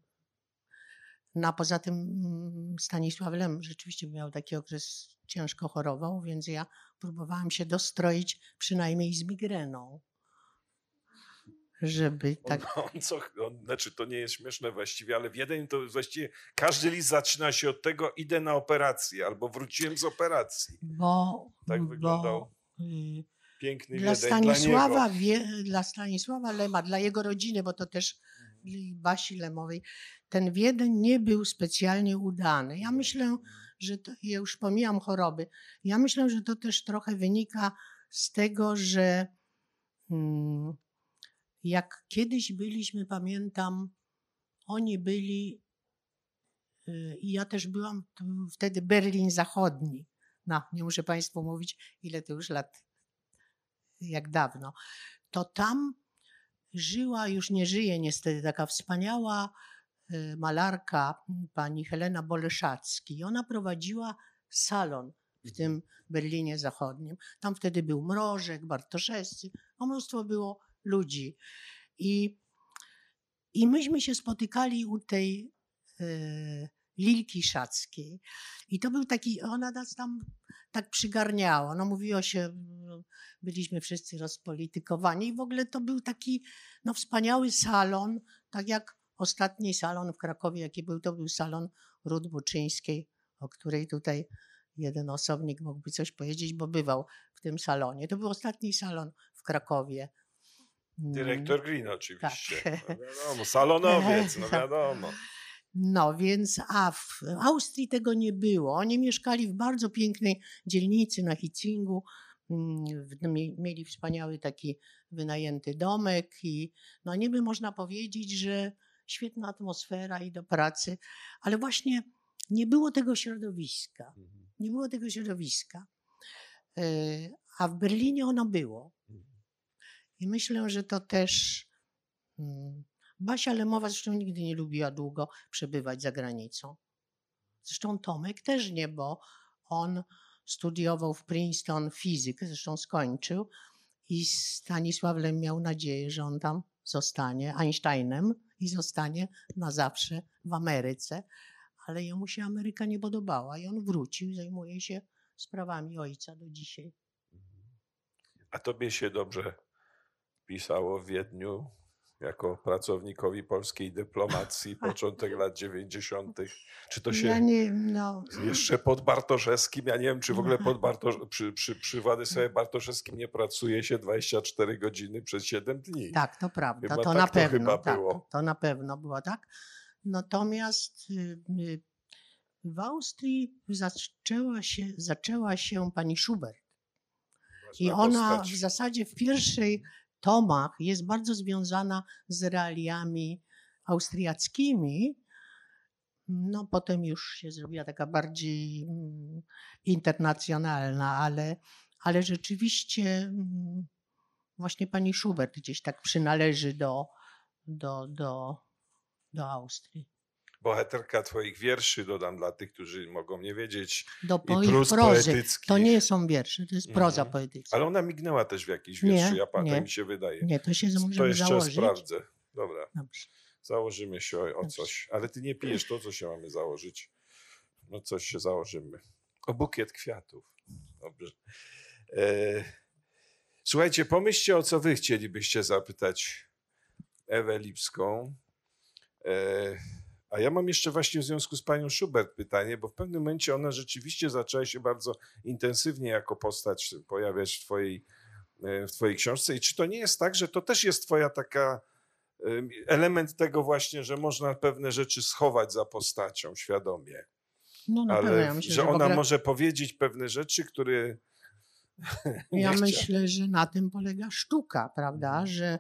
No a poza tym mm, Stanisław Lem rzeczywiście miał taki okres, ciężko chorował, więc ja próbowałam się dostroić przynajmniej z migreną. Żeby tak. On, on co, on, znaczy to nie jest śmieszne właściwie, ale w jeden to właściwie każdy list zaczyna się od tego, idę na operację albo wróciłem z operacji. Bo, Tak bo wyglądał y, Piękny dla Wiedeń Stanisława, dla wie, dla Stanisława Lema, dla jego rodziny, bo to też i Basi Lemowej, ten Wiedeń nie był specjalnie udany. Ja myślę, że to, ja już pomijam choroby, ja myślę, że to też trochę wynika z tego, że mm, jak kiedyś byliśmy, pamiętam, oni byli y, i ja też byłam, wtedy Berlin Zachodni. No, nie muszę Państwu mówić, ile to już lat, jak dawno. To tam żyła, już nie żyje niestety, taka wspaniała y, malarka, pani Helena Boleszacki. Ona prowadziła salon w tym Berlinie Zachodnim. Tam wtedy był Mrożek, Bartoszewscy, no mnóstwo było ludzi. I, i myśmy się spotykali u tej y, Lilki Szackiej. I to był taki, ona nas tam tak przygarniała. No mówiło się, mm, byliśmy wszyscy rozpolitykowani i w ogóle to był taki no, wspaniały salon, tak jak ostatni salon w Krakowie, jaki był, to był salon Rud Buczyńskiej, o której tutaj jeden osobnik mógłby coś powiedzieć, bo bywał w tym salonie. To był ostatni salon w Krakowie. Mm. Dyrektor Green oczywiście. Tak. No wiadomo, salonowiec, no wiadomo. No więc, a w Austrii tego nie było. Oni mieszkali w bardzo pięknej dzielnicy na Hitzingu. Mm, mie- Mieli wspaniały taki wynajęty domek i no niby można powiedzieć, że świetna atmosfera i do pracy, ale właśnie nie było tego środowiska. Nie było tego środowiska. E, A w Berlinie ono było. I myślę, że to też. Basia Lemowa zresztą nigdy nie lubiła długo przebywać za granicą. Zresztą Tomek też nie, bo on studiował w Princeton fizykę, zresztą skończył i Stanisław Lem miał nadzieję, że on tam zostanie Einsteinem i zostanie na zawsze w Ameryce, ale jemu się Ameryka nie podobała i on wrócił, zajmuje się sprawami ojca do dzisiaj. A tobie się dobrze pisało w Wiedniu jako pracownikowi polskiej dyplomacji, początek lat 90. Czy to się Ja nie, no, jeszcze pod Bartoszewskim, ja nie wiem, czy w ogóle pod Bartosz, przy, przy, przy Władysławie Bartoszewskim nie pracuje się 24 godziny przez 7 dni. Tak, to prawda. Chyba to tak na to pewno. chyba tak, było. To na pewno było tak. Natomiast y, y, w Austrii zaczęła się, zaczęła się pani Schubert. I ona w zasadzie w pierwszej tomach jest bardzo związana z realiami austriackimi. No, potem już się zrobiła taka bardziej mm, internacjonalna, ale, ale rzeczywiście mm, właśnie pani Schubert gdzieś tak przynależy do, do, do, do Austrii. Bohaterka twoich wierszy, dodam dla tych, którzy mogą nie wiedzieć, Do i prus poetyckich. To nie są wiersze, to jest proza Mhm. poetycka. Ale ona mignęła też w jakiś Nie, wierszu, ja pa- nie. tak mi się wydaje. Nie, to się to możemy jeszcze założyć. sprawdzę. Dobra, Dobrze. założymy się o, o coś. Ale ty nie pijesz to, co się mamy założyć. No coś się założymy. O bukiet kwiatów. Dobrze. E, słuchajcie, pomyślcie, o co wy chcielibyście zapytać Ewę Lipską. E, a ja mam jeszcze właśnie w związku z panią Schubert pytanie, bo w pewnym momencie ona rzeczywiście zaczęła się bardzo intensywnie jako postać pojawiać w twojej e, w twojej książce. I czy to nie jest tak, że to też jest twoja taka em, element tego właśnie, że można pewne rzeczy schować za postacią świadomie, No na ale ja myślę, że że ona ogóle, może powiedzieć pewne rzeczy, które ja myślę, że na tym polega sztuka, prawda, Mhm. że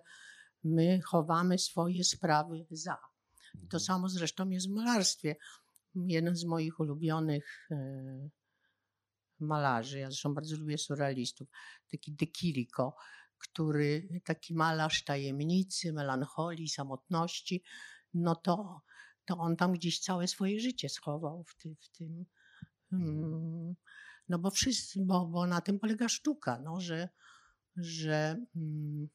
my chowamy swoje sprawy za. To Mhm. samo zresztą jest w malarstwie. Jeden z moich ulubionych e, malarzy, ja zresztą bardzo lubię surrealistów, taki De Chirico, który taki malarz tajemnicy, melancholii, samotności, no to, to on tam gdzieś całe swoje życie schował w, ty, w tym. Mm, no bo wszyscy, bo, bo na tym polega sztuka, no, że, że, mm,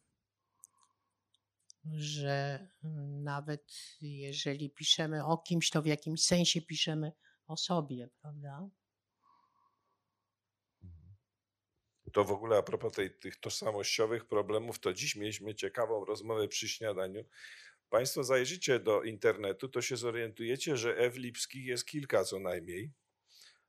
że nawet jeżeli piszemy o kimś, to w jakimś sensie piszemy o sobie, prawda? To w ogóle a propos tej, tych tożsamościowych problemów, to dziś mieliśmy ciekawą rozmowę przy śniadaniu. Państwo zajrzycie do internetu, to się zorientujecie, że Ew Lipskich jest kilka co najmniej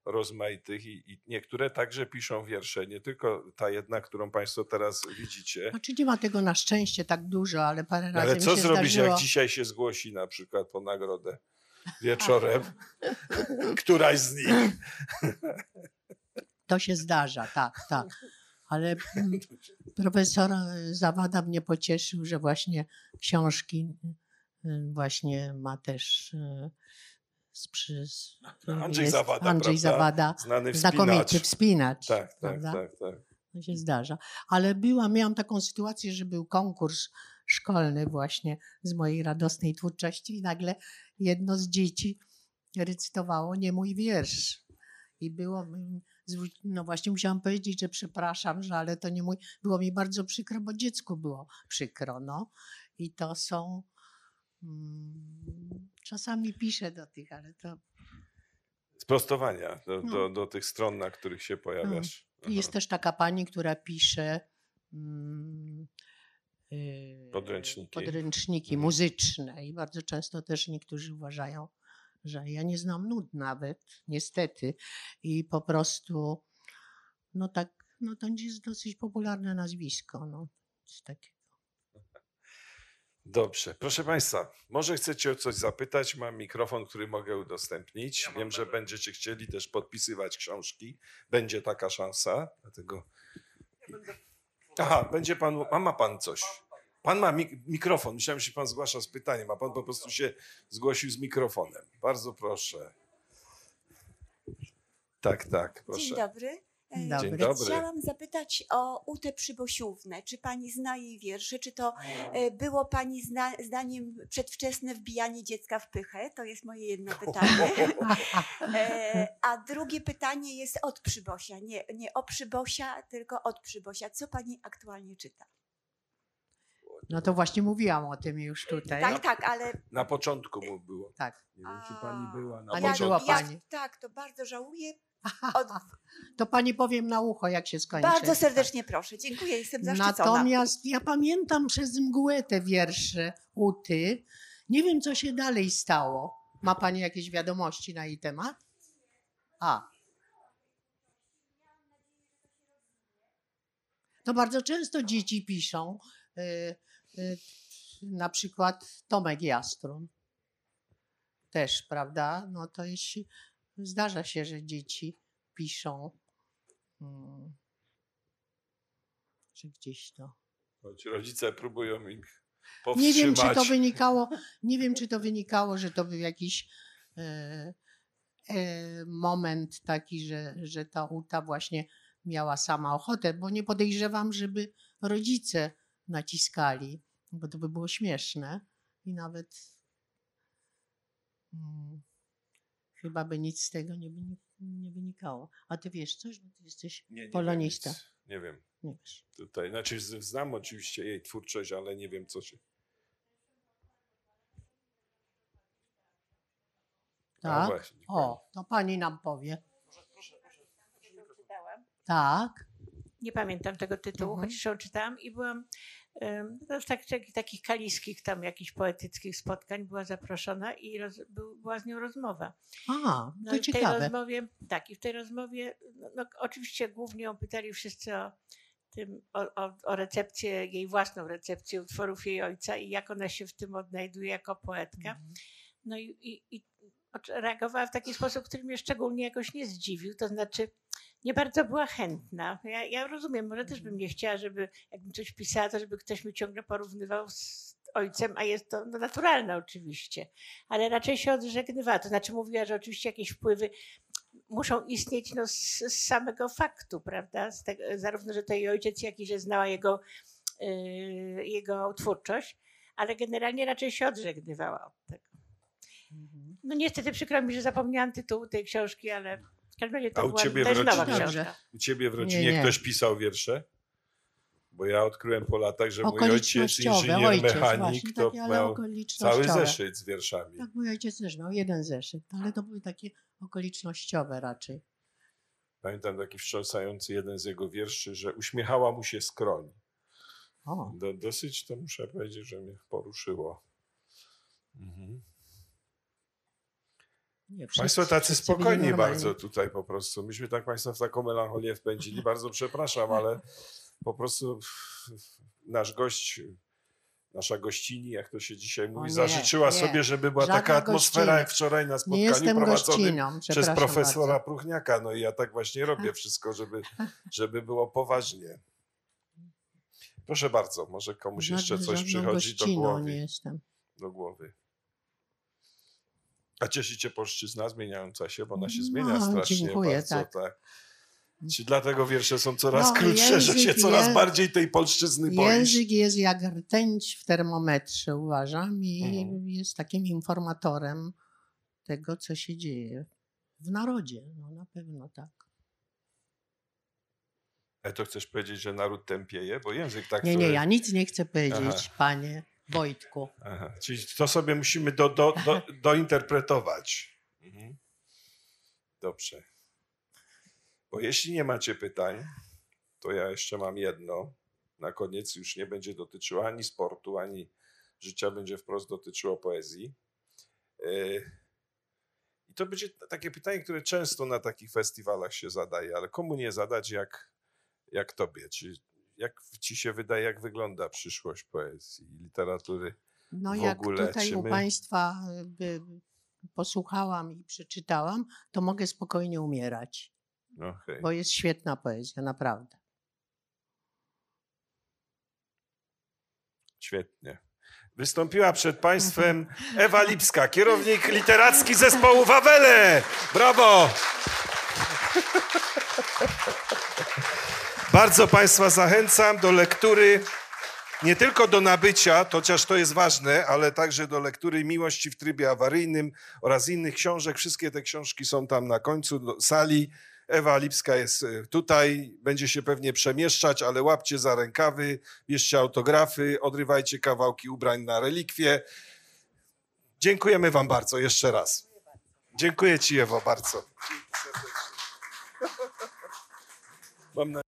rozmaitych i, i niektóre także piszą wiersze, nie tylko ta jedna, którą Państwo teraz widzicie. Znaczy nie ma tego na szczęście tak dużo, ale parę razy Ale co zrobić, zdarzyło. jak dzisiaj się zgłosi na przykład po nagrodę wieczorem? Któraś z nich. To się zdarza, tak, tak. Ale mm, profesor Zawada mnie pocieszył, że właśnie książki y, właśnie ma też y, przy, Andrzej Zawada, Andrzej? Zawada, Znany znakomity wspinacz. wspinacz. Tak, tak, prawda? tak, tak. To się zdarza. Ale była, miałam taką sytuację, że był konkurs szkolny właśnie z mojej radosnej twórczości i nagle jedno z dzieci recytowało nie mój wiersz. I było, no właśnie musiałam powiedzieć, że przepraszam, że ale to nie mój. Było mi bardzo przykro, bo dziecku było przykro, no. I to są, czasami piszę do tych, ale to Sprostowania do, No. do, do tych stron, na których się pojawiasz. I Jest też taka pani, która pisze mm, yy, Podręczniki. podręczniki Mhm. muzyczne i bardzo często też niektórzy uważają, że ja nie znam nut nawet, niestety. I po prostu, no tak, no to jest dosyć popularne nazwisko. No, coś takiego. Dobrze, proszę Państwa, może chcecie o coś zapytać? Mam mikrofon, który mogę udostępnić. Wiem, że będziecie chcieli też podpisywać książki. Będzie taka szansa, dlatego. Aha, będzie pan. A ma pan coś? Pan ma mik- mikrofon. Myślałem, że się pan zgłasza z pytaniem, a pan po prostu się zgłosił z mikrofonem. Bardzo proszę. Tak, tak, proszę. Dzień dobry. Dobry. Dzień dobry. Chciałam zapytać o Utę Przybosiównę. Czy pani zna jej wiersze? Czy to e, było pani zna, zdaniem przedwczesne wbijanie dziecka w pychę? To jest moje jedno pytanie. E, a drugie pytanie jest od Przybosia. Nie, nie o Przybosia, tylko od Przybosia. Co pani aktualnie czyta? No to właśnie mówiłam o tym już tutaj. Tak, tak, ale Na początku mu było. Tak. Nie wiem, czy pani była na A nie ja, początku. ja, pani. tak, to bardzo żałuję. Od, To pani powiem na ucho, jak się skończy. bardzo serdecznie proszę. Dziękuję, jestem zaszczycona. Natomiast ja pamiętam przez mgłę te wiersze Uty. Nie wiem, co się dalej stało. Ma pani jakieś wiadomości na jej temat? A. To bardzo często dzieci piszą. y, y, na przykład Tomek Jastrun. Też, prawda? No to jeśli zdarza się, że dzieci piszą. mm, że gdzieś to. Choć rodzice próbują ich Nie wiem, powstrzymać. czy to wynikało, nie wiem, czy to wynikało, że to był jakiś e, e, moment taki, że, że ta Uta właśnie miała sama ochotę, bo nie podejrzewam, żeby rodzice naciskali, bo to by było śmieszne i nawet mm, chyba by nic z tego nie, nie wynikało. A ty wiesz coś, bo ty jesteś Nie, nie polonista. Wiem, nie wiem. Nie wiesz. Tutaj, znaczy znam oczywiście jej twórczość, ale nie wiem co się. Tak? właśnie, niech pani- O, to pani nam powie. Tak. nie pamiętam tego tytułu, Mhm. chociaż ją czytałam i byłam no, w tak, takich, takich kaliskich tam jakichś poetyckich spotkań była zaproszona i roz, był, była z nią rozmowa. A, No to i w tej ciekawe. rozmowie, tak, i w tej rozmowie, no, no, oczywiście głównie ją pytali wszyscy o tym, o, o, o recepcję, jej własną recepcję utworów jej ojca i jak ona się w tym odnajduje jako poetka. No i, i, i reagowała w taki sposób, który mnie szczególnie jakoś nie zdziwił, to znaczy nie bardzo była chętna. Ja, ja rozumiem, może też bym nie chciała, żeby jakbym coś pisała, to żeby ktoś mi ciągle porównywał z ojcem, a jest to no, naturalne oczywiście, ale raczej się odżegnywała. To znaczy mówiła, że oczywiście jakieś wpływy muszą istnieć no, z, z samego faktu, prawda? Tego, zarówno, że to jej ojciec, jak i że znała jego, yy, jego twórczość, ale generalnie raczej się odżegnywała od tego. No niestety przykro mi, że zapomniałam tytułu tej książki, ale w każdym razie to A u była ciebie w też nowa rodzinie? książka. U ciebie w rodzinie Nie, nie. ktoś pisał wiersze? Bo ja odkryłem po latach, że mój ojciec inżynier, ojciec mechanik, właśnie, to takie, miał cały zeszyt z wierszami. Tak, mój ojciec też miał jeden zeszyt, ale to były takie okolicznościowe raczej. Pamiętam taki wstrząsający jeden z jego wierszy, że uśmiechała mu się skroń. O, Do, dosyć to muszę powiedzieć, że mnie poruszyło. Mhm. Nie, Państwo tacy spokojni bardzo tutaj po prostu. Myśmy tak Państwa w taką melancholię wpędzili. Bardzo przepraszam, ale po prostu nasz gość, nasza gościni, jak to się dzisiaj mówi, nie, zażyczyła nie. sobie, żeby była Żadna taka atmosfera jak wczoraj na spotkaniu prowadzonym przez profesora bardzo. Pruchniaka. No i ja tak właśnie robię wszystko, żeby, żeby było poważnie. Proszę bardzo, może komuś jeszcze coś przychodzi do głowy. nie jestem. Do głowy. A cieszy cię polszczyzna zmieniająca się, bo ona się No, zmienia strasznie dziękuję, bardzo. tak. Tak. Dlatego wiersze są coraz No, krótsze, że się coraz jest- bardziej tej polszczyzny boisz? Język jest jak rtęć w termometrze, uważam, i Mhm. jest takim informatorem tego, co się dzieje w narodzie. No na pewno tak. Ale to chcesz powiedzieć, że naród tępieje? Bo język tak... Nie, nie, który- ja nic nie chcę powiedzieć, Aha. panie Wojtku. Aha. Czyli to sobie musimy do, do, do, dointerpretować. Mhm. Dobrze. Bo jeśli nie macie pytań, to ja jeszcze mam jedno. Na koniec już nie będzie dotyczyło ani sportu, ani życia, będzie wprost dotyczyło poezji. Yy, I to będzie takie pytanie, które często na takich festiwalach się zadaje, ale komu nie zadać jak, jak tobie? Czy jak ci się wydaje, jak wygląda przyszłość poezji i literatury? No w jak ogóle, tutaj czy u my- państwa by posłuchałam i przeczytałam, to mogę spokojnie umierać, Okej. bo jest świetna poezja, naprawdę. Świetnie. Wystąpiła przed Państwem Ewa Lipska, kierownik literacki zespołu Wawele. Brawo! Bardzo Państwa zachęcam do lektury, nie tylko do nabycia, to chociaż to jest ważne, ale także do lektury Miłości w trybie awaryjnym oraz innych książek. Wszystkie te książki są tam na końcu sali. Ewa Lipska jest y, tutaj, będzie się pewnie przemieszczać, ale łapcie za rękawy, bierzcie autografy, odrywajcie kawałki ubrań na relikwie. Dziękujemy Wam bardzo jeszcze raz. Dziękuję Ci, Ewo, bardzo. Mam.